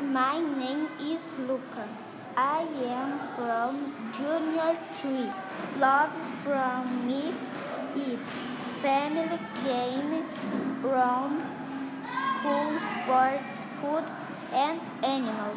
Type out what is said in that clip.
My name is Lucca. I am from Junior 3. Love from me is family, game, room, school, sports, food, and animals.